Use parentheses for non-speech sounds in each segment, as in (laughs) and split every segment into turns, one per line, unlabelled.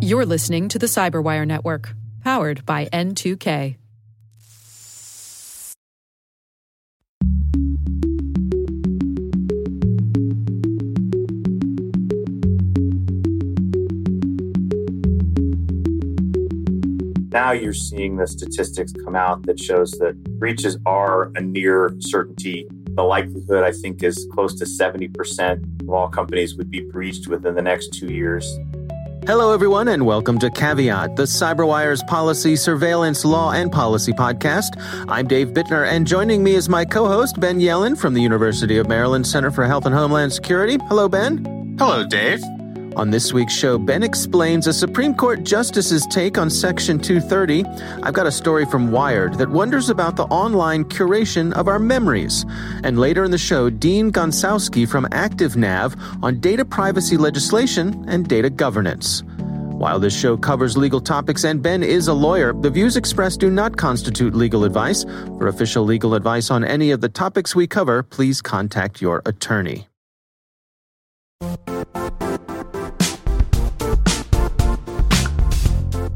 You're listening to the Cyberwire Network, powered by N2K.
Now you're seeing the statistics come out that shows that breaches are a near certainty. The likelihood, I think, is close to 70% of all companies would be breached within the next two years.
Hello, everyone, and welcome to Caveat, the CyberWire's policy, surveillance, law, and policy podcast. I'm Dave Bittner, and joining me is my co host, Ben Yelin from the University of Maryland Center for Health and Homeland Security. Hello, Ben.
Hello, Dave.
On this week's show, Ben explains a Supreme Court justice's take on Section 230. I've got a story from Wired that wonders about the online curation of our memories. And later in the show, Dean Gonsowski from ActiveNav on data privacy legislation and data governance. While this show covers legal topics and Ben is a lawyer, the views expressed do not constitute legal advice. For official legal advice on any of the topics we cover, please contact your attorney.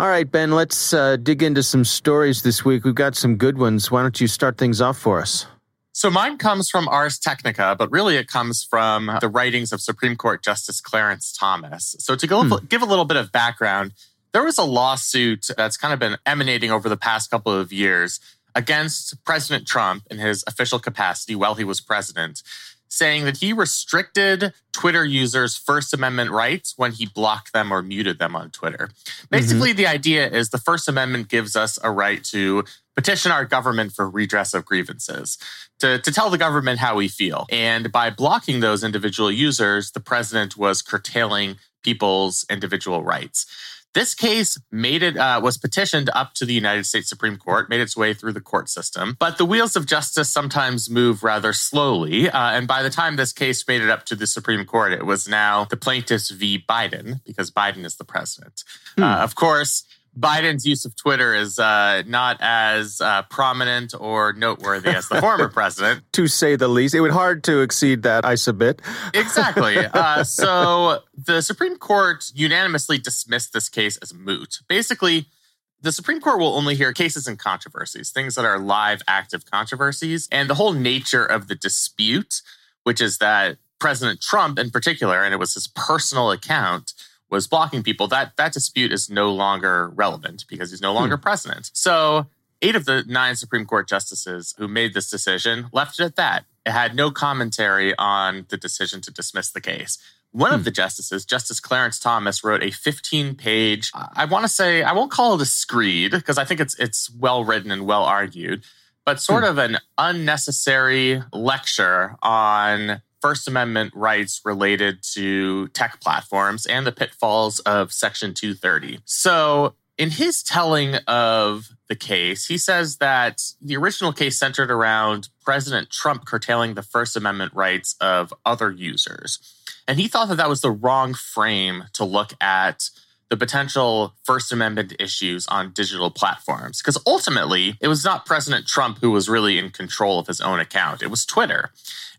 All right, Ben, let's uh, dig into some stories this week. We've got some good ones. Why don't you start things off for us?
So mine comes from Ars Technica, but really it comes from the writings of Supreme Court Justice Clarence Thomas. So to go, hmm. give a little bit of background, there was a lawsuit that's kind of been emanating over the past couple of years against President Trump in his official capacity while he was president saying that he restricted Twitter users' First Amendment rights when he blocked them or muted them on Twitter. Basically, mm-hmm. the idea is the First Amendment gives us a right to petition our government for redress of grievances, to, to tell the government how we feel. And by blocking those individual users, the president was curtailing people's individual rights. This case made it uh, was petitioned up to the United States Supreme Court, made its way through the court system. But the wheels of justice sometimes move rather slowly, uh, and by the time this case made it up to the Supreme Court, it was now the plaintiffs v. Biden because Biden is the president. Hmm. Uh, of course, Biden's use of Twitter is uh, not as uh, prominent or noteworthy as the former (laughs) president.
to say the least. It would hard to exceed that, I submit.
exactly. (laughs) Uh, so the Supreme Court unanimously dismissed this case as moot. Basically, the Supreme Court will only hear cases and controversies, things that are live, active controversies. And the whole nature of the dispute, which is that President Trump in particular, and it was his personal account, was blocking people, that that dispute is no longer relevant because he's no longer hmm. president. So eight of the nine Supreme Court justices who made this decision left it at that. It had no commentary on the decision to dismiss the case. One hmm. of the justices, Justice Clarence Thomas, wrote a 15 page, I want to say, I won't call it a screed because I think it's it's well written and well argued, but sort hmm. of an unnecessary lecture on First Amendment rights related to tech platforms and the pitfalls of Section 230. So, in his telling of the case, he says that the original case centered around President Trump curtailing the First Amendment rights of other users. And he thought that that was the wrong frame to look at the potential First Amendment issues on digital platforms. Because ultimately, it was not President Trump who was really in control of his own account, it was Twitter.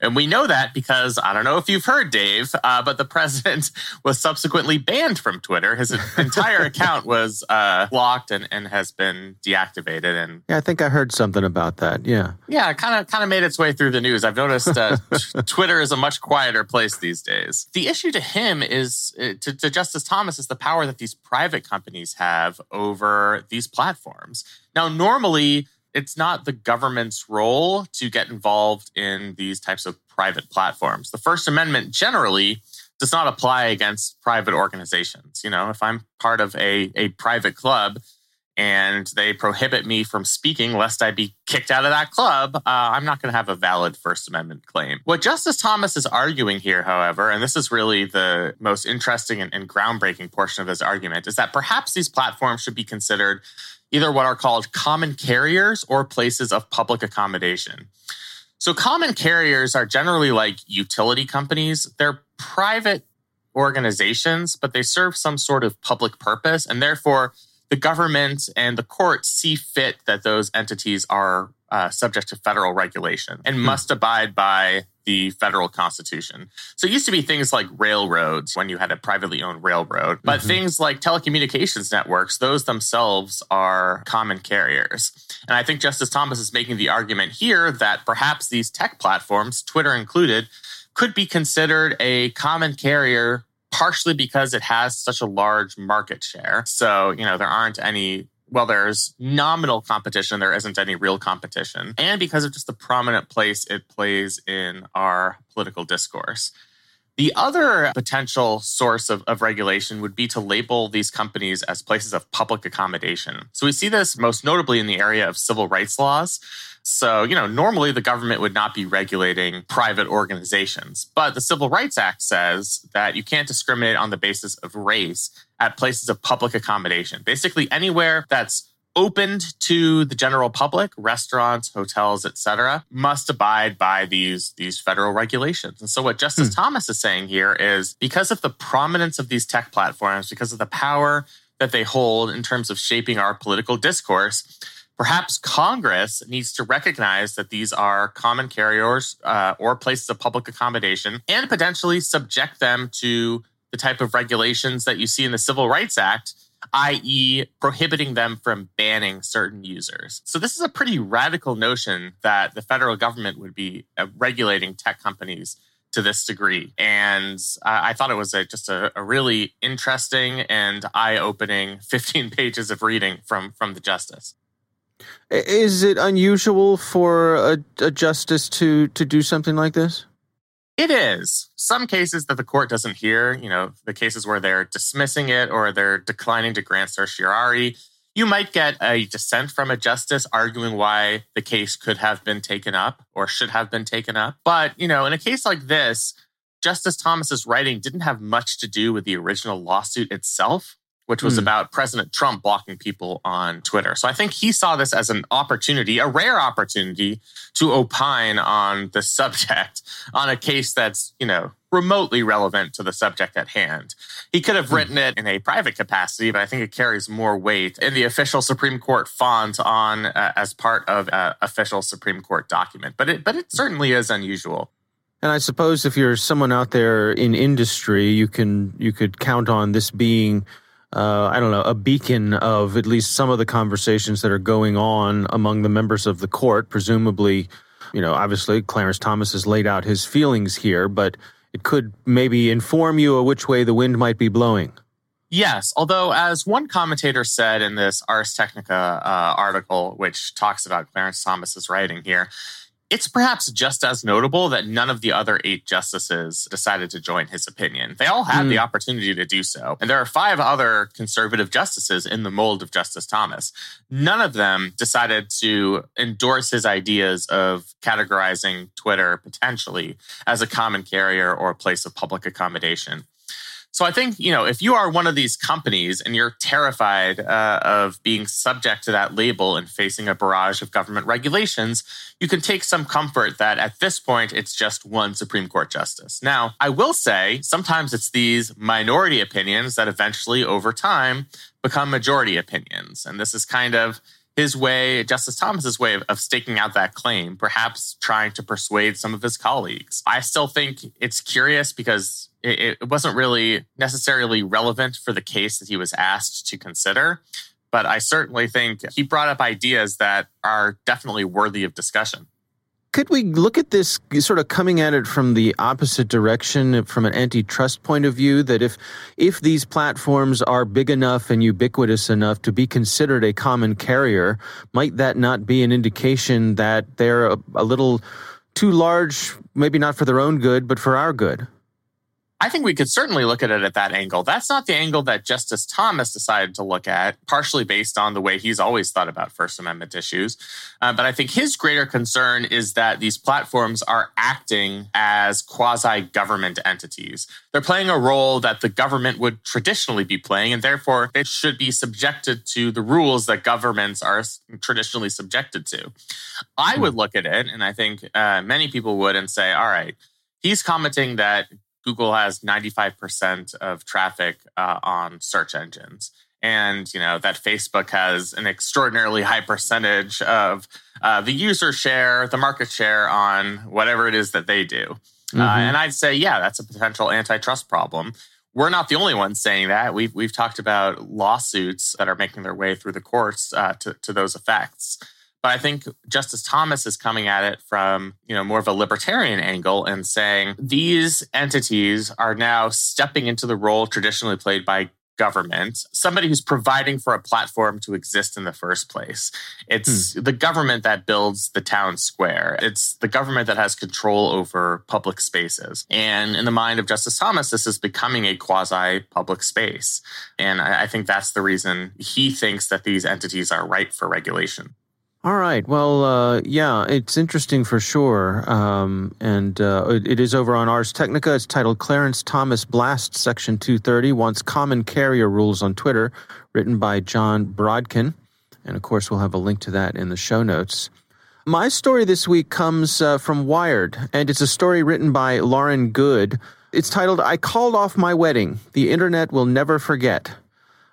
And we know that because I don't know if you've heard, Dave, uh, but the (laughs) president was subsequently banned from Twitter. His (laughs) entire account was uh, blocked and, and has been deactivated. And
yeah, I think I heard something about that. Yeah,
yeah, kind of kind of made its way through the news. I've noticed uh, (laughs) Twitter is a much quieter place these days. The issue to him is uh, to, to Justice Thomas is the power that these private companies have over these platforms. Now, normally it's not the government's role to get involved in these types of private platforms. The First Amendment generally does not apply against private organizations. You know, if I'm part of a, a private club and they prohibit me from speaking lest I be kicked out of that club, uh, I'm not going to have a valid First Amendment claim. What Justice Thomas is arguing here, however, and this is really the most interesting and, and groundbreaking portion of his argument, is that perhaps these platforms should be considered either what are called common carriers or places of public accommodation. So, common carriers are generally like utility companies. They're private organizations, but they serve some sort of public purpose. And therefore, the government and the courts see fit that those entities are uh, subject to federal regulation and hmm. must abide by the federal constitution. So it used to be things like railroads when you had a privately owned railroad, but mm-hmm. things like telecommunications networks, those themselves are common carriers. And I think Justice Thomas is making the argument here that perhaps these tech platforms, Twitter included, could be considered a common carrier partially because it has such a large market share. So, you know, there aren't any well, there's nominal competition, there isn't any real competition. And because of just the prominent place it plays in our political discourse. The other potential source of, of, regulation would be to label these companies as places of public accommodation. So we see this most notably in the area of civil rights laws. So, you know, normally the government would not be regulating private organizations, but the Civil Rights Act says that you can't discriminate on the basis of race at places of public accommodation. Basically, anywhere that's opened to the general public restaurants hotels etc must abide by these these federal regulations and so what justice hmm. thomas is saying here is because of the prominence of these tech platforms because of the power that they hold in terms of shaping our political discourse Perhaps Congress needs to recognize that these are common carriers uh, or places of public accommodation and potentially subject them to the type of regulations that you see in the Civil Rights Act, i.e., prohibiting them from banning certain users. So, this is a pretty radical notion that the federal government would be uh, regulating tech companies to this degree. And uh, I thought it was a, just a, a, really interesting and eye opening (laughs) 15 pages of reading from, from the justice.
Is it unusual for a, a justice to to do something like this?
It is. Some cases that the court doesn't hear, you know, the cases where they're dismissing it or they're declining to grant certiorari, you might get a dissent from a justice arguing why the case could have been taken up or should have been taken up. But, you know, in a case like this, Justice Thomas's writing didn't have much to do with the original lawsuit itself which was mm. about President Trump blocking people on Twitter. So I think he saw this as an opportunity, a rare opportunity to opine on the (laughs) subject on a case that's, you know, remotely relevant to the subject at hand. He could have hmm. written it in a private capacity, but I think it carries more weight in the official Supreme Court font on uh, as part of an official Supreme Court document. But it but it certainly is unusual.
And I suppose if you're someone out there in industry, you can you could count on this being uh, I don't know, a beacon of at least some of the conversations that are going on among the members of the court. Presumably, you know, obviously Clarence Thomas has laid out his feelings here, but it could maybe inform you of which way the wind might be blowing.
Yes, although as one commentator said in this Ars Technica uh, article, which talks about Clarence Thomas's writing here, it's perhaps just as notable that none of the other eight justices decided to join his opinion. They all had mm. the hmm. opportunity to do so. And there are five other conservative justices in the mold of Justice Thomas. None of them decided to endorse his ideas of categorizing Twitter potentially as a common carrier or a place of public accommodation. So I think, you know, if you are one of these companies and you're terrified uh, of being subject to that label and facing a barrage of government regulations, you can take some comfort that at this point, it's just one Supreme Court justice. Now, I will say sometimes it's these minority opinions that eventually, over time, become majority opinions. And this is kind of his way, Justice Thomas's way of, of, staking out that claim, perhaps trying to persuade some of his colleagues. I still think it's curious because it, it wasn't really necessarily relevant for the case that he was asked to consider. But I certainly think he brought up ideas that are definitely worthy of discussion.
Could we look at this sort of coming at it from the opposite direction, from an antitrust point of view? That if if these platforms are big enough and ubiquitous enough to be considered a common carrier, might that not be an indication that they're a, a little too large, maybe not for their own good, but for our good?
I think we could certainly look at it at that angle. That's not the angle that Justice Thomas decided to look at, partially based on the way he's always thought about First Amendment issues. Uh, but I think his greater concern is that these platforms are acting as quasi government entities. They're playing a role that the government would traditionally be playing, and therefore it should be subjected to the rules that governments are traditionally subjected to. I would look at it, and I think uh, many people would, and say, all right, he's commenting that Google has 95% of traffic uh, on search engines. And, you know, that Facebook has an extraordinarily high percentage of uh, the user share, the market share on whatever it is that they do. Uh, mm-hmm. Uh, and I'd say, yeah, that's a potential antitrust problem. We're not the only ones saying that. We've, we've talked about lawsuits that are making their way through the courts uh, to, to those effects. But I think Justice Thomas is coming at it from, you know, more of a libertarian angle and saying these entities are now stepping into the role traditionally played by government, somebody who's providing for a platform to exist in the first place. It's hmm. the government that builds the town square. It's the government that has control over public spaces. And in the mind of Justice Thomas, this is becoming a quasi public space. And I think that's the reason he thinks that these entities are ripe for regulation.
All right. Well, uh, yeah, it's interesting for sure. Um, and uh, it, it is over on Ars Technica. It's titled Clarence Thomas Blast Section 230 Wants Common Carrier Rules on Twitter, written by Jon Brodkin. And of course, we'll have a link to that in the show notes. My story this week comes uh, from Wired, and it's a story written by Lauren Goode. It's titled I Called Off My Wedding The Internet Will Never Forget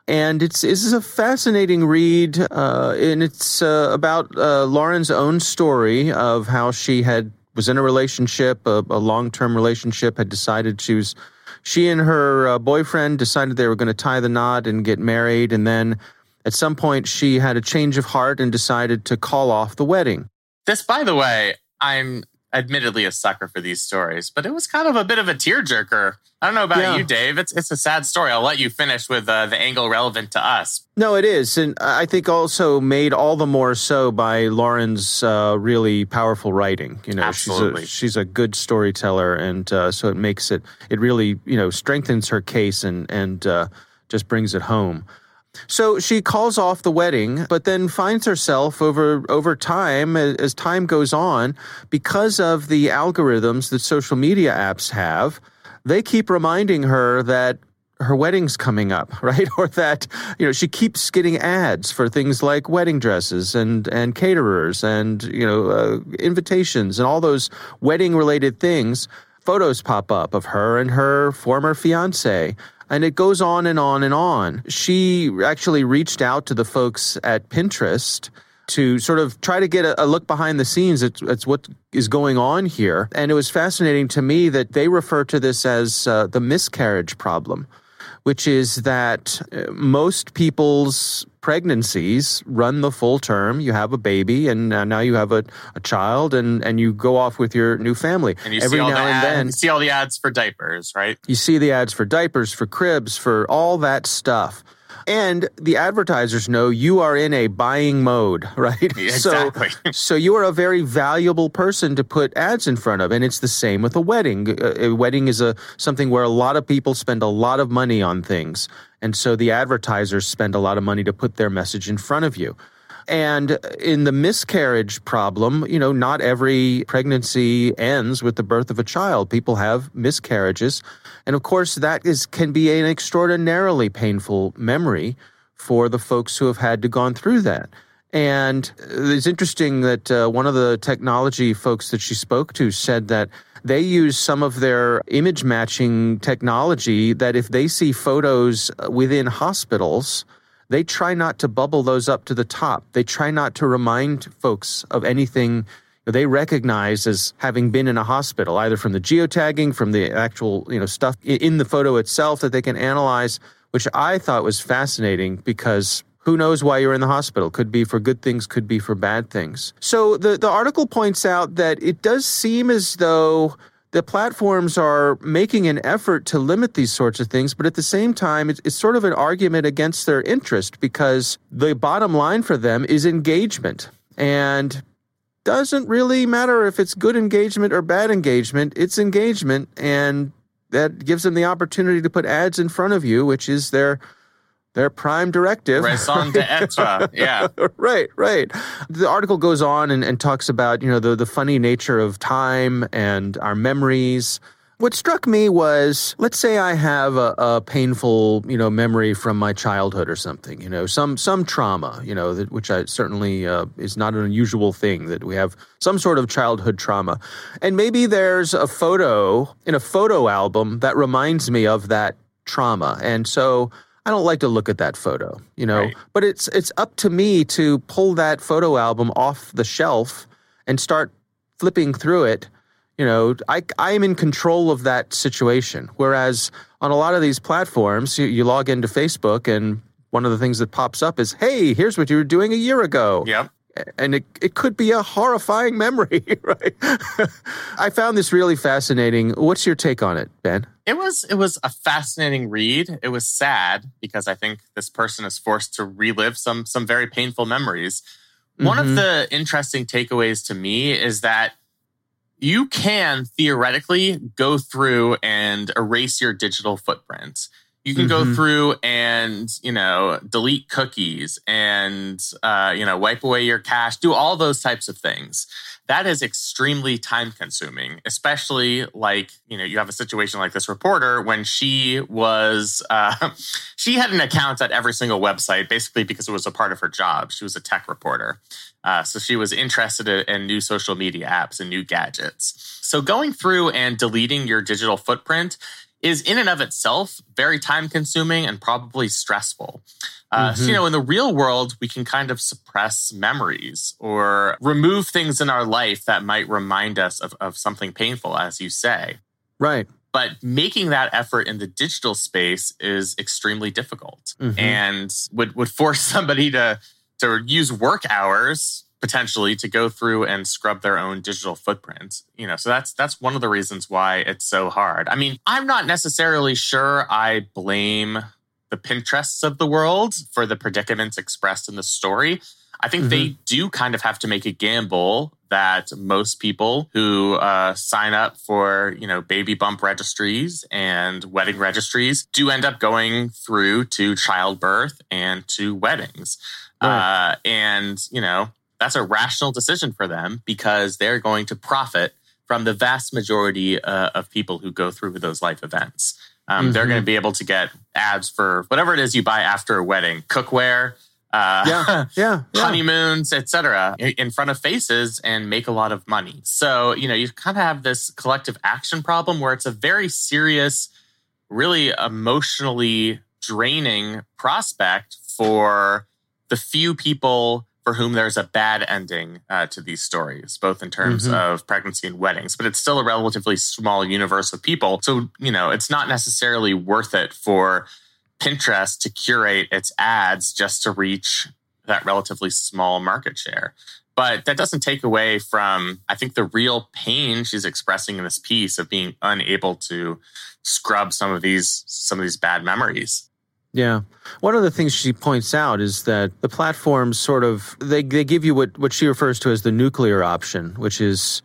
and it's it's a fascinating read, uh, and it's uh, about uh, Lauren's own story of how she had was in a relationship, a, a long term relationship, had decided she was she and her uh, boyfriend decided they were going to tie the knot and get married, and then at some point she had a change of heart and decided to call off the wedding.
This, by the way, I'm admittedly a sucker for these stories, but it was kind of a bit of a tearjerker. I don't know about yeah. you, Dave. It's it's a sad story. I'll let you finish with uh, the angle relevant to us.
No, it is, and I think also made all the more so by Lauren's uh, really powerful writing. You know,
Absolutely.
she's a she's a good storyteller, and uh, so it makes it it really you know strengthens her case and and uh, just brings it home. So she calls off the wedding, but then finds herself over over time as time goes on because of the algorithms that social media apps have, they keep reminding her that her wedding's coming up, (laughs) right? Or that, you know, she keeps getting ads for things like wedding dresses and, and caterers and, you know, uh, invitations and all those wedding related things. Photos pop up of her and her former fiance. And it goes on and on and on. She actually reached out to the folks at Pinterest to sort of try to get a, a look behind the scenes at, at, what is going on here. And it was fascinating to me that they refer to this as uh, the miscarriage problem which is that uh, most people's pregnancies run the full term. You have a baby, and uh, now you have a, a child, and, and you go off with your new family.
And you Every see all now the and then, you see all the ads for diapers, right?
You see the ads for diapers, for cribs, for all that stuff and the advertisers know you are in a buying mode, (laughs) right?
Exactly.
So, (laughs) so you are a very valuable person to put ads in front of, and it's the same with a wedding. Uh, a wedding is a something where a lot of people spend a lot of money on things, and so the advertisers spend a lot of money to put their message in front of you. And in the miscarriage problem, you know, not every pregnancy ends with the birth of a child. People have miscarriages. And of course, that is, can be an extraordinarily painful memory for the folks who have had to gone through that. And it's interesting that uh, one of the technology folks that she spoke to said that they use some of their image matching technology that if they see photos within hospitals, they try not to bubble those up to the top. They try not to remind folks of anything they recognize as having been in a hospital, either from the geotagging, from the actual you know stuff in the photo itself that they can analyze, which I thought was fascinating because who knows why you're in the hospital? Could be for good things, could be for bad things. So the, the article points out that it does seem as though the platforms are making an effort to limit these sorts of things, but at the same time, it's, it's, sort of an argument against their interest because the bottom line for them is engagement. And doesn't really matter if it's good engagement or bad engagement, it's engagement. And that gives them the opportunity to put ads in front of you, which is their their prime directive.
Raison (laughs) d'etre. Yeah. (laughs)
right, right. The article goes on and, and talks about, you know, the, the funny nature of time and our memories. What struck me was, let's say I have a, a, painful, you know, memory from my childhood or something, you know, some some trauma, you know, that, which I certainly uh, is not an unusual thing that we have some sort of childhood trauma, and maybe there's a photo in a photo album that reminds me of that trauma, and so I don't like to look at that photo, you know. Right. But it's it's up to me to pull that photo album off the shelf and start flipping through it you know, I, I am in control of that situation. Whereas on a lot of these platforms, you, you log into Facebook and one of the things that pops up is, hey, here's what you were doing a year ago.
Yep.
And it, it could be a horrifying (laughs) memory, right? (laughs) I found this really fascinating. What's your take on it, Ben?
It was it was a fascinating read. It was sad because I think this person is forced to relive some some very painful memories. One mm-hmm. of the interesting takeaways to me is that you can theoretically go through and erase your digital footprint. You can mm-hmm. go through and, you know, delete cookies and, uh, you know, wipe away your cache, do all those types of things. That is extremely time consuming, especially like, you know, you have a situation like this reporter when she was, uh, (laughs) she had an account at every single website basically because it was a part of her job. She was a tech reporter. Uh, so she was interested in new social media apps and new gadgets. So going through and deleting your digital footprint is in and of itself very time consuming and probably stressful. Uh, mm-hmm. So, you know, in the real world, we can kind of suppress memories or remove things in our life that might remind us of, of something painful, as you say.
Right.
But making that effort in the digital space is extremely difficult mm-hmm. and would, would force (laughs) somebody to, to use work hours potentially to go through and scrub their own digital footprints you know so that's that's one of the reasons why it's so hard i mean i'm not necessarily sure i blame the pinterests of the world for the predicaments expressed in the story i think mm-hmm. they do kind of have to make a gamble that most people who uh, sign up for you know baby bump registries and wedding registries do end up going through to childbirth and to weddings right. uh, and you know that's a rational decision for them because they're going to profit from the vast majority uh, of people who go through those life events. Um, mm-hmm. They're going to be able to get ads for whatever it is you buy after a wedding, cookware, uh,
yeah, (laughs) yeah,
yeah. honeymoons, etc., in front of faces and make a lot of money. So you know you kind of have this collective action problem where it's a very serious, really emotionally draining prospect for the few people for whom there's a bad ending uh, to these stories, both in terms mm-hmm. of pregnancy and weddings, but it's still a relatively small universe of people. So, you know, it's not necessarily worth it for Pinterest to curate its ads just to reach that relatively small market share. But that doesn't take away from, I think, the real pain she's expressing in this piece of being unable to scrub some of these some of these bad memories.
Yeah. One of the things she points out is that the platforms sort of they they give you what what she refers to as the nuclear option, which is,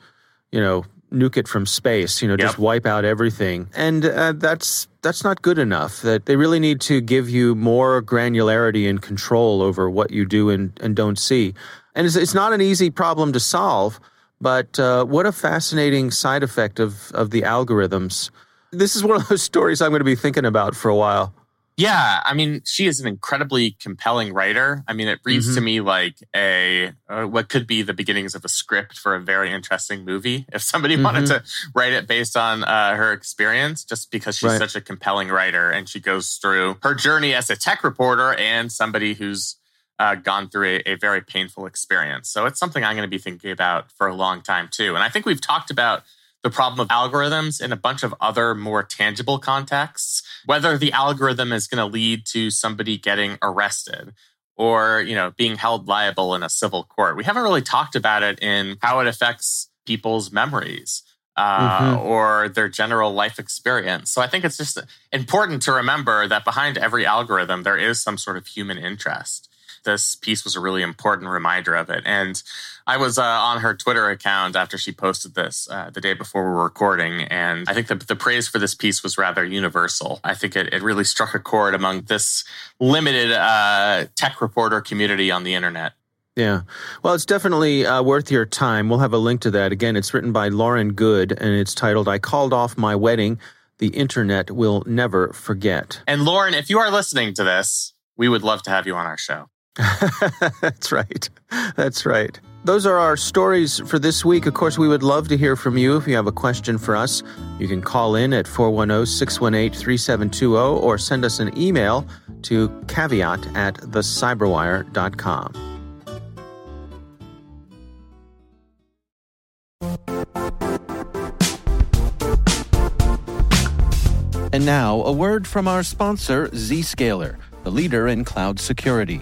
you know, nuke it from space, you know, yep. just wipe out everything. And uh, that's that's not good enough. That they really need to give you more granularity and control over what you do and, and don't see. And it's, it's not an easy problem to solve, but uh, what a fascinating side effect of of the algorithms. This is one of those (laughs) stories I'm going to be thinking about for a while.
Yeah, I mean, she is an incredibly compelling writer. I mean, it reads mm-hmm. to me like a uh, what could be the beginnings of a script for a very interesting movie. (laughs) If somebody mm-hmm. wanted to write it based on uh, her experience, just because she's right. such a compelling writer and she goes through her journey as a tech reporter and somebody who's uh, gone through a, a very painful experience. So it's something I'm going to be thinking about for a long time too. And I think we've talked about the problem of algorithms in a bunch of other more tangible contexts, whether the algorithm is going to lead to somebody getting arrested or, you know, being held liable in a civil court. We haven't really talked about it in how it affects people's memories. Uh, mm-hmm. or their general life experience. So I think it's just important to remember that behind every algorithm, there is some sort of human interest. This piece was a really important reminder of it. And I was uh, on her Twitter account after she posted this uh, the day before we were recording. And I think the, the praise for this piece was rather universal. I think it, it really struck a chord among this limited uh, tech reporter community on the internet.
Yeah. Well, it's definitely uh, worth your time. We'll have a link to that. Again, it's written by Lauren Goode and it's titled I Called Off My Wedding. The Internet Will Never Forget.
And Lauren, if you are listening to this, we would love to have you on our show. (laughs)
That's right. That's right. Those are our stories for this week. Of course, we would love to hear from you. If you have a question for us, you can call in at 410 618 3720 or send us an email to caveat at thecyberwire.com. And now, a word from our sponsor, Zscaler, the leader in cloud security.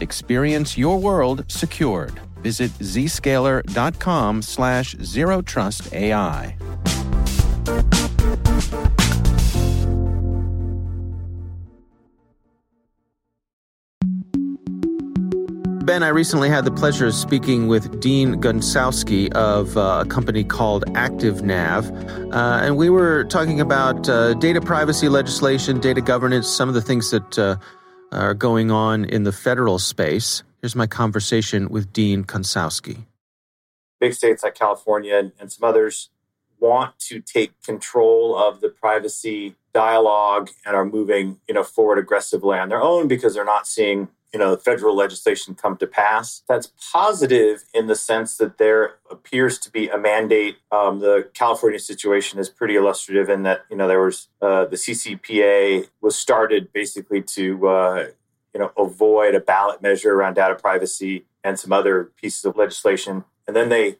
Experience your world secured. Visit zscaler.com slash zero trust AI. Ben, I recently had the pleasure of speaking with Dean Gonsowski of uh, a company called ActiveNav, uh, and we were talking about uh, data privacy legislation, data governance, some of the things that uh, are going on in the federal space. Here's my conversation with Dean Gonsowski.
Big states like California and, and some others want to take control of the privacy dialogue and are moving, you know, forward aggressively on their own because they're not seeing you know federal legislation come to pass. That's positive in the sense that there appears to be a mandate. Um, the California situation is pretty illustrative in that you know there was uh, the CCPA was started basically to uh, you know avoid a ballot measure around data privacy and some other pieces of legislation, and then they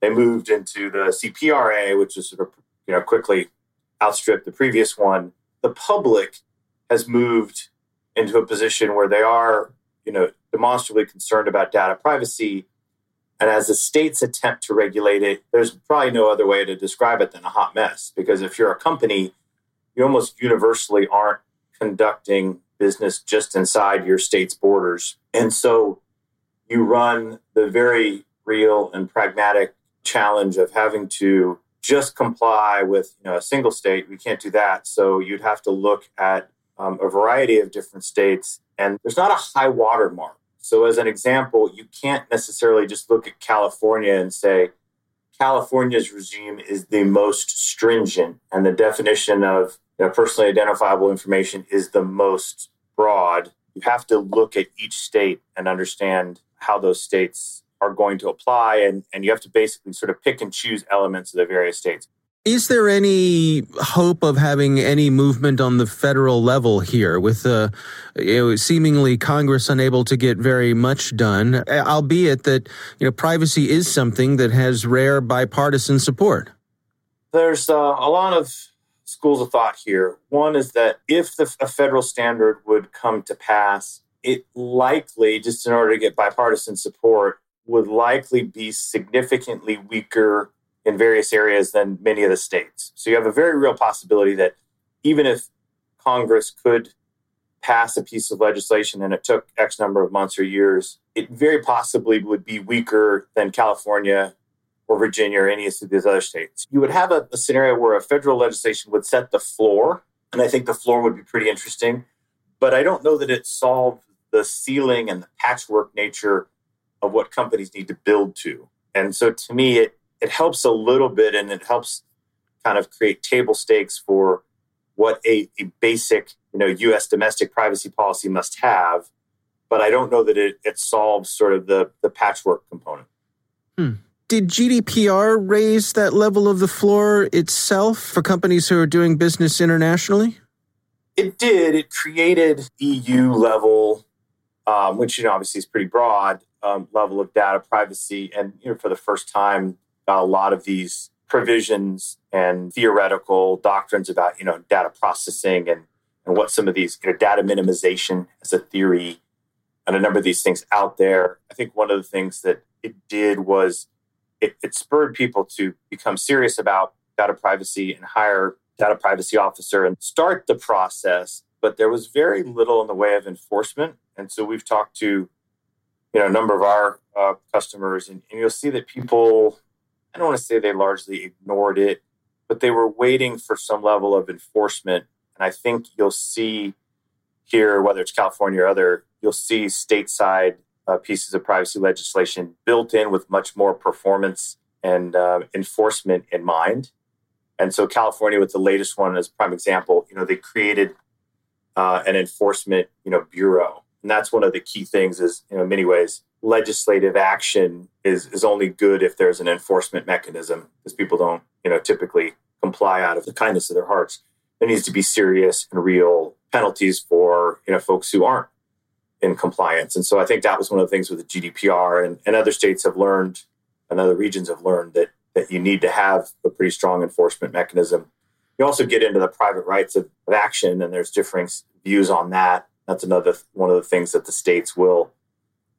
they moved into the CPRA, which is sort of you know quickly outstripped the previous one. The public has moved into a position where they are, you know, demonstrably concerned about data privacy. And as the states attempt to regulate it, there's probably no other way to describe it than a hot mess. Because if you're a company, you almost universally aren't conducting business just inside your state's borders. And so you run the very real and pragmatic challenge of having to just comply with you know a single state. We can't do that. So you'd have to look at um, a variety of different states, and there's not a high water mark. So, as an example, you can't necessarily just look at California and say California's regime is the most stringent, and the definition of you know, personally identifiable information is the most broad. You have to look at each state and understand how those states are going to apply, and, and you have to basically sort of pick and choose elements of the various states.
Is there any hope of having any movement on the federal level here with uh, you know, seemingly Congress unable to get very much done, albeit that you know privacy is something that has rare bipartisan support?
There's uh, a lot of schools of thought here. One is that if the, a federal standard would come to pass, it likely, just in order to get bipartisan support, would likely be significantly weaker in various areas than many of the states. So you have a very real possibility that even if Congress could pass a piece of legislation and it took X number of months or years, it very possibly would be weaker than California or Virginia or any of these other states. You would have a, a scenario where a federal legislation would set the floor, and I think the floor would be pretty interesting. But I don't know that it solved the ceiling and the patchwork nature of what companies need to build to. And so to me, it it helps a little bit and it helps kind of create table stakes for what a, a basic you know us domestic privacy policy must have but i don't know that it, it solves sort of the, the patchwork component.
Hmm. did gdpr raise that level of the floor itself for companies who are doing business internationally?
It did. It created eu level um, which you know obviously is pretty broad um, level of data privacy, and you know for the first time a lot of these provisions and theoretical doctrines about you know data processing and and what some of these you know data minimization as a theory and a number of these things out there. I think one of the things that it did was it, it spurred people to become serious about data privacy and hire data privacy officer and start the process but there was very little in the way of enforcement and so we've talked to you know a number of our uh, customers and, and you'll see that people i don't want to say they largely ignored it but they were waiting for some level of enforcement and i think you'll see here whether it's california or other you'll see stateside uh, pieces of privacy legislation built in with much more performance and uh, enforcement in mind. And so, California, with the latest one as a prime example, you know, they created uh, an enforcement, you know, bureau, and that's one of the key things. Is you know, in many ways, legislative action is is only good if there's an enforcement mechanism, because people don't, you know, typically comply out of the kindness of their hearts. There needs to be serious and real penalties for you know folks who aren't in compliance. And so I think that was one of the things with the GDPR and, and other states have learned and other regions have learned that that you need to have a pretty strong enforcement mechanism. You also get into the private rights of, of action and there's differing views on that. That's another one of the things that the states will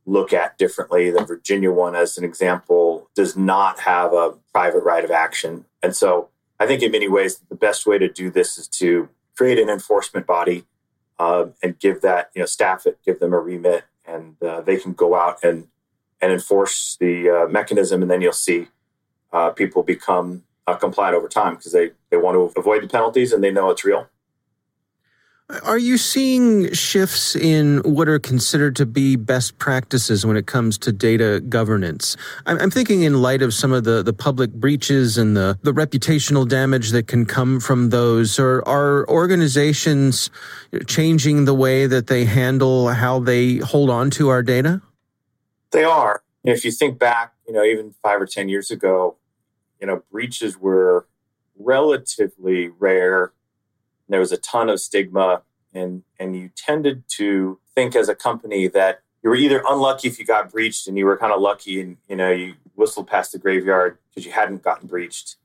look at differently. The Virginia one, as an example, does not have a private right of action. And so I think in many ways, the best way to do this is to create an enforcement body uh, and give that you know staff it, give them a remit, and uh, they can go out and and enforce the uh, mechanism, and then you'll see uh, people become uh, compliant over time because they they want to avoid the penalties and they know it's real.
Are you seeing shifts in what are considered to be best practices when it comes to data governance? I'm thinking in light of some of the, the public breaches and the, the reputational damage that can come from those. Or are organizations changing the way that they handle how they hold on to our data?
They are. If you think back, you know, even five or 10 years ago, you know, breaches were relatively rare there was a ton of stigma, and and you tended to think as a company that you were either unlucky if you got breached, and you were kind of lucky, and you know you whistled past the graveyard because you hadn't gotten breached,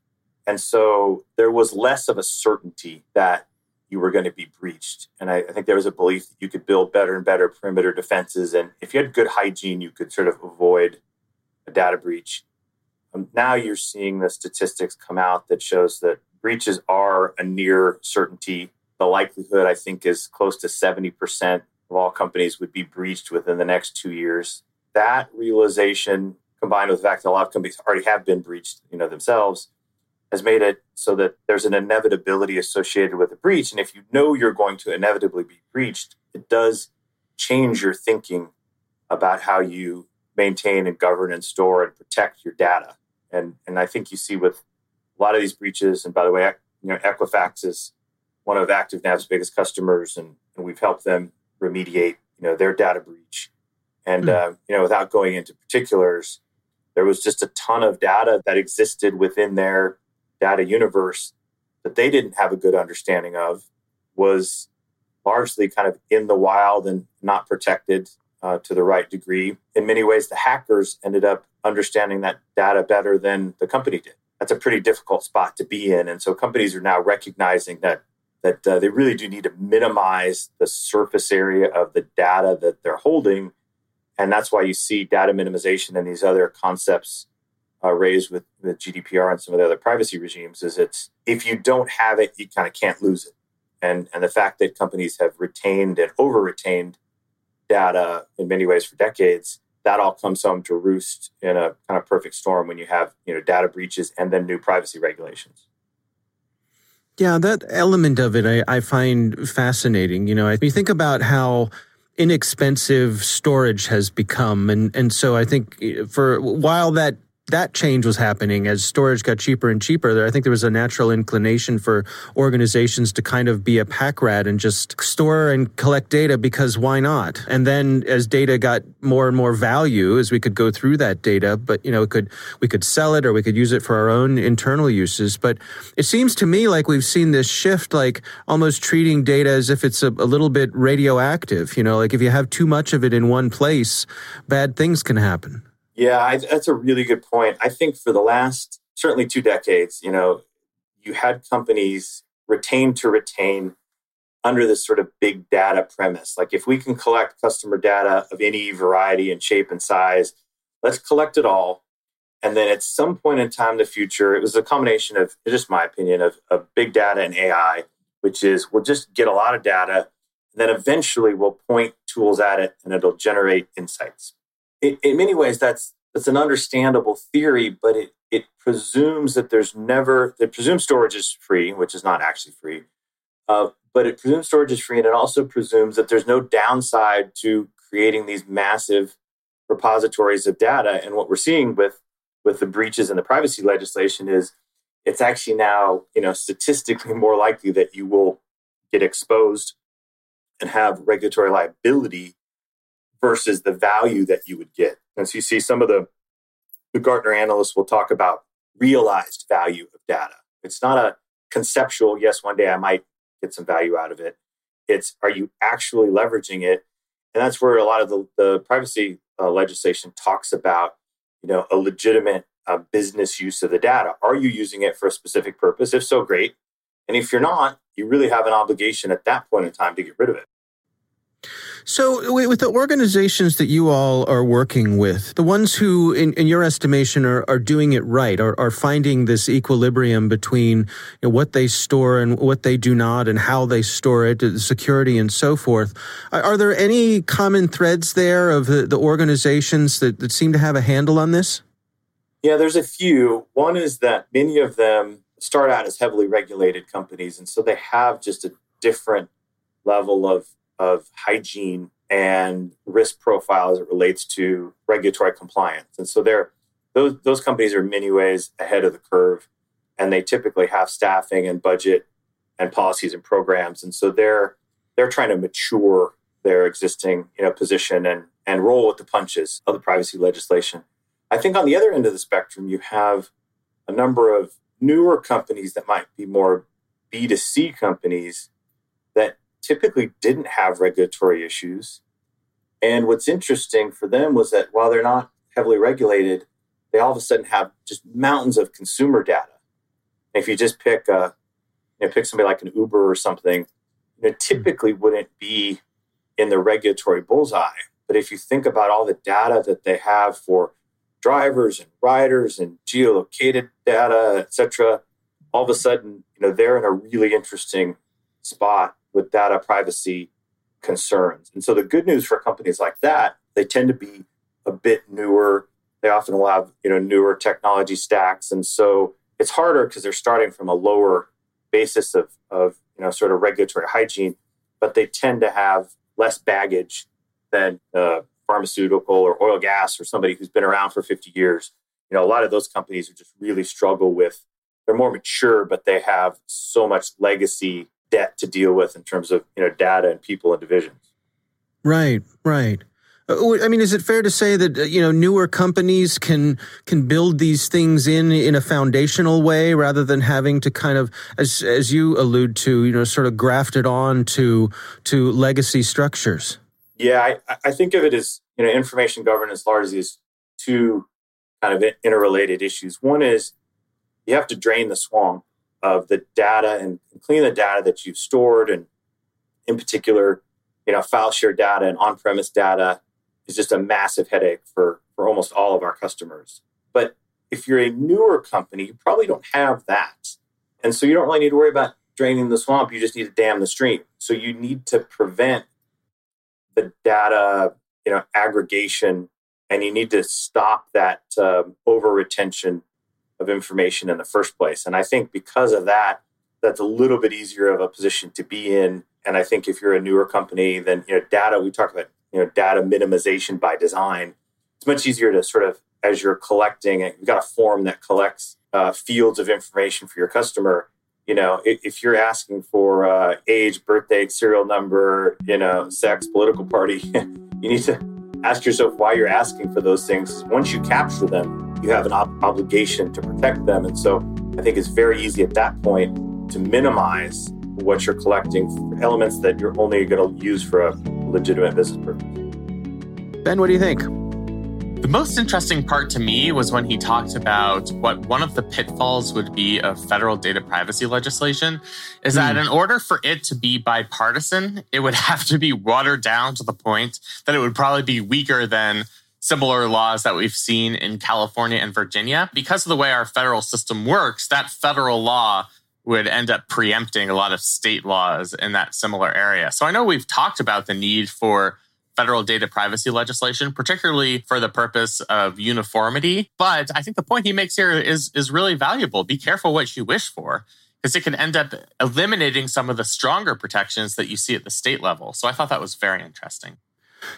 and so there was less of a certainty that you were going to be breached. And I, I, think there was a belief that you could build better and better perimeter defenses. And if you had good hygiene, you could sort of avoid a data breach. Um, now you're seeing the statistics come out that shows that breaches are a near certainty. The likelihood, I think, is close to 70% of all companies would be breached within the next two years. That realization, combined with the fact that a lot of companies already have been breached, you know, themselves, has made it so that there's an inevitability associated with a breach. And if you know you're going to inevitably be breached, it does change your thinking about how you maintain and govern and store and protect your data. And and I think you see with a lot of these breaches, and by the way, you know, Equifax is one of ActiveNav's biggest customers, and, and we've helped them remediate, you know, their data breach. And mm. uh, you know, without going into particulars, there was just a ton of data that existed within their data universe that they didn't have a good understanding of. Was largely kind of in the wild and not protected uh, to the right degree. In many ways, the hackers ended up understanding that data better than the company did that's a pretty difficult spot to be in. And so companies are now recognizing that that uh, they really do need to minimize the surface area of the data that they're holding, and that's why you see data minimization and these other concepts uh, raised with, with GDPR and some of the other privacy regimes. Is it's if you don't have it, you kind of can't lose it, and and the fact that companies have retained and over retained data in many ways for decades that all comes home to roost in a kind of perfect storm when you have you know data breaches and then new privacy regulations.
Yeah, that element of it I, I find fascinating. You know, you think about how inexpensive storage has become, and and so I think eh, for while that that change was happening as storage got cheaper and cheaper. I think there was a natural inclination for organizations to kind of be a pack rat and just store and collect data because why not? And then as data got more and more value, as we could go through that data, but you know, it could we could sell it or we could use it for our own internal uses. But it seems to me like we've seen this shift, like almost treating data as if it's a, a little bit radioactive. You know, like if you have too much of it in one place, bad things can happen.
Yeah, I, that's a really good point. I think for the last certainly two decades, you know, you had companies retain to retain under this sort of big data premise. Like if we can collect customer data of any variety and shape and size, let's collect it all. And then at some point in time in the future, it was a combination of, just my opinion, of, of big data and AI, which is we'll just get a lot of data, and then eventually we'll point tools at it and it'll generate insights in, in many ways, that's that's an understandable theory, but it it presumes that there's never it presumes storage is free, which is not actually free. Uh, but it presumes storage is free, and it also presumes that there's no downside to creating these massive repositories of data. And what we're seeing with with the breaches in the privacy legislation is it's actually now you know statistically more likely that you will get exposed and have regulatory liability versus the value that you would get. And so you see some of the, the Gartner analysts will talk about realized value of data. It's not a conceptual, yes, one day I might get some value out of it. It's are you actually leveraging it? And that's where a lot of the, the privacy uh, legislation talks about, you know, a legitimate uh, business use of the data. Are you using it for a specific purpose? If so, great. And if you're not, you really have an obligation at that point in time to get rid of it.
So, with the organizations that you all are working with, the ones who, in, in your estimation, are, are doing it right, are, are finding this equilibrium between you know, what they store and what they do not, and how they store it, security and so forth, are, are there any common threads there of the, the organizations that, that seem to have a handle on this?
Yeah, there's a few. One is that many of them start out as heavily regulated companies, and so they have just a different level of of hygiene and risk profile as it relates to regulatory compliance. And so they're, those, those companies are many ways ahead of the curve, and they typically have staffing and budget and policies and programs. And so they're they're trying to mature their existing you know position and and roll with the punches of the privacy legislation. I think on the other end of the spectrum, you have a number of newer companies that might be more B2C companies typically didn't have regulatory issues. And what's interesting for them was that while they're not heavily regulated, they all of a sudden have just mountains of consumer data. And if you just pick a, you know, pick somebody like an Uber or something, you know, hmm. typically wouldn't be in the regulatory bullseye. But if you think about all the data that they have for drivers and riders and geolocated data, et cetera, all of a sudden, you know, they're in a really interesting spot with data privacy concerns. And so the good news for companies like that, they tend to be a bit newer. They often will have, you know, newer technology stacks. And so it's harder because they're starting from a lower basis of, of, you know, sort of regulatory hygiene, but they tend to have less baggage than uh, pharmaceutical or oil gas or somebody who's been around for 50 years. You know, a lot of those companies are just really struggle with, they're more mature, but they have so much legacy debt to deal with in terms of you know data and people and divisions.
Right, right. Uh, I mean, is it fair to say that uh, you know newer companies can can build these things in in a foundational way rather than having to kind of, as as you allude to, you know, sort of graft it on to to legacy structures?
Yeah, I, I think of it as you know information governance largely as two kind of interrelated issues. One is you have to drain the swamp of the data and clean the data that you've stored and in particular you know file share data and on-premise data is just a massive headache for for almost all of our customers. But if you're a newer company you probably don't have that. And so you don't really need to worry about draining the swamp. You just need to dam the stream. So you need to prevent the data you know aggregation and you need to stop that um, over retention of information in the first place. And I think because of that, that's a little bit easier of a position to be in. And I think if you're a newer company, then you know data. We talk about you know data minimization by design. It's much easier to sort of as you're collecting, you've got a form that collects uh, fields of information for your customer. You know, if, if you're asking for uh, age, birthday, serial number, you know, sex, political party, (laughs) you need to ask yourself why you're asking for those things. Once you capture them, you have an ob- obligation to protect them. And so I think it's very easy at that point to minimize what you're collecting for elements that you're only going to use for a legitimate business purpose.
Ben, what do you think?
The most interesting part to me was when he talked about what one of the pitfalls would be of federal data privacy legislation is that hmm. in order for it to be bipartisan, it would (laughs) have to be watered down to the point that it would probably be weaker than similar laws that we've seen in California and Virginia. Because of the way our federal system works, that federal law would end up preempting a lot of state laws in that similar area. So I know we've talked about the need for federal data privacy legislation, particularly for the purpose of uniformity. But I think the point he makes here is, is really valuable. Be careful what you wish for, because it can end up eliminating some of the stronger protections that you see at the state level. So I thought that was very interesting.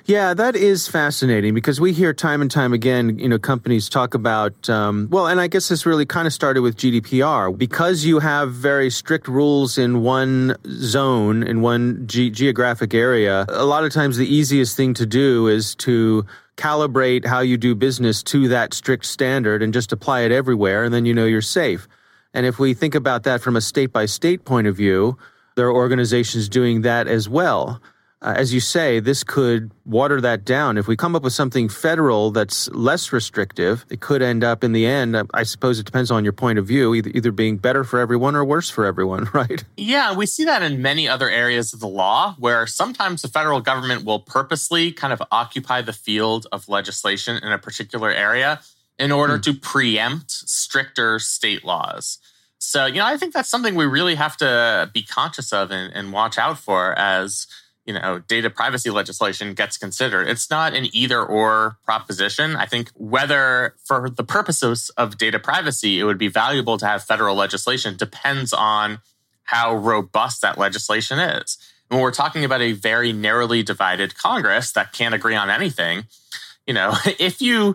Yeah, that is fascinating because we hear time and time again, you know, companies talk about, um, well, and I guess this really kind of started with GDPR. Because you have very strict rules in one zone, in one ge- geographic area, a lot of times the easiest thing to do is to calibrate how you do business to that strict standard and just apply it everywhere, and then you know you're safe. And if we think about that from a state by state point of view, there are organizations doing that as well uh, as you say, this could water that down. If we come up with something federal that's less restrictive, it could end up in the end, uh, I suppose it depends on your point of view, either, either being better for everyone or worse for everyone, (laughs) right?
Yeah, we see that in many other areas of the law where sometimes the federal government will purposely kind of occupy the field of legislation in a particular area in order hmm. to preempt stricter state laws. So, you know, I think that's something we really have to be conscious of and, and watch out for as you know, data privacy legislation gets considered. It's not an either or proposition. I think whether for the purposes of data privacy, it would be valuable to have federal legislation depends on how robust that legislation is. When we're talking about a very narrowly divided Congress that can't agree on anything, you know, (laughs) if you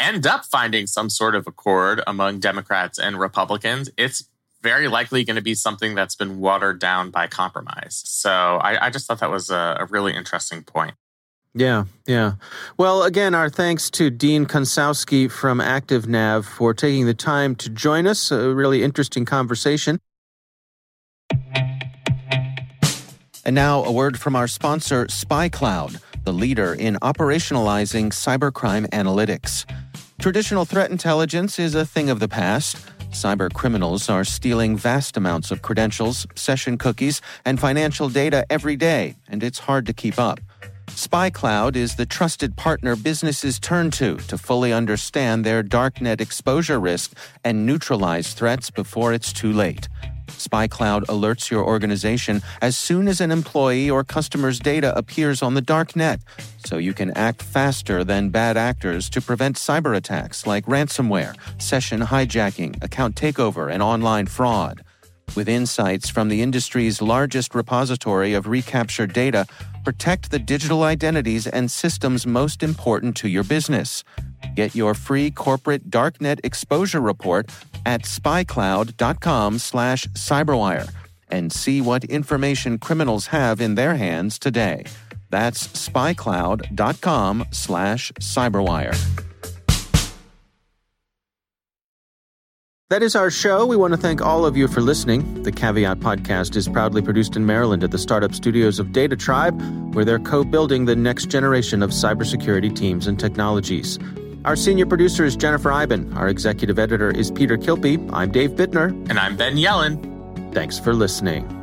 end up finding some sort of accord among Democrats and Republicans, it's very likely going to be something that's been watered down by compromise. So I, I just thought that was a, a, really interesting point.
Yeah, yeah. Well, again, our thanks to Dean Gonsowski from ActiveNav for taking the time to join us. A really interesting conversation. And now, a word from our sponsor, SpyCloud, the leader in operationalizing cybercrime analytics. Traditional threat intelligence is a thing of the past. Cyber criminals are stealing vast amounts of credentials, session cookies, and financial data every day, and it's hard to keep up. SpyCloud is the trusted partner businesses turn to to fully understand their darknet exposure risk and neutralize threats before it's too late. SpyCloud alerts your organization as soon as an employee or customer's data appears on the dark net, so you can act faster than bad actors to prevent cyber attacks like ransomware, session hijacking, account takeover, and online fraud. With insights from the industry's largest repository of recaptured data, protect the digital identities and systems most important to your business. Get your free corporate darknet exposure report at spycloud.com/cyberwire and see what information criminals have in their hands today. That's spycloud.com slash cyberwire. That is our show. We want to thank all of you for listening. The Caveat podcast is proudly produced in Maryland at the startup studios of DataTribe, where they're co building the next generation of cybersecurity teams and technologies. Our senior producer is Jennifer Eiben. Our executive editor is Peter Kilpe. I'm Dave Bittner.
And I'm Ben Yelin.
Thanks for listening.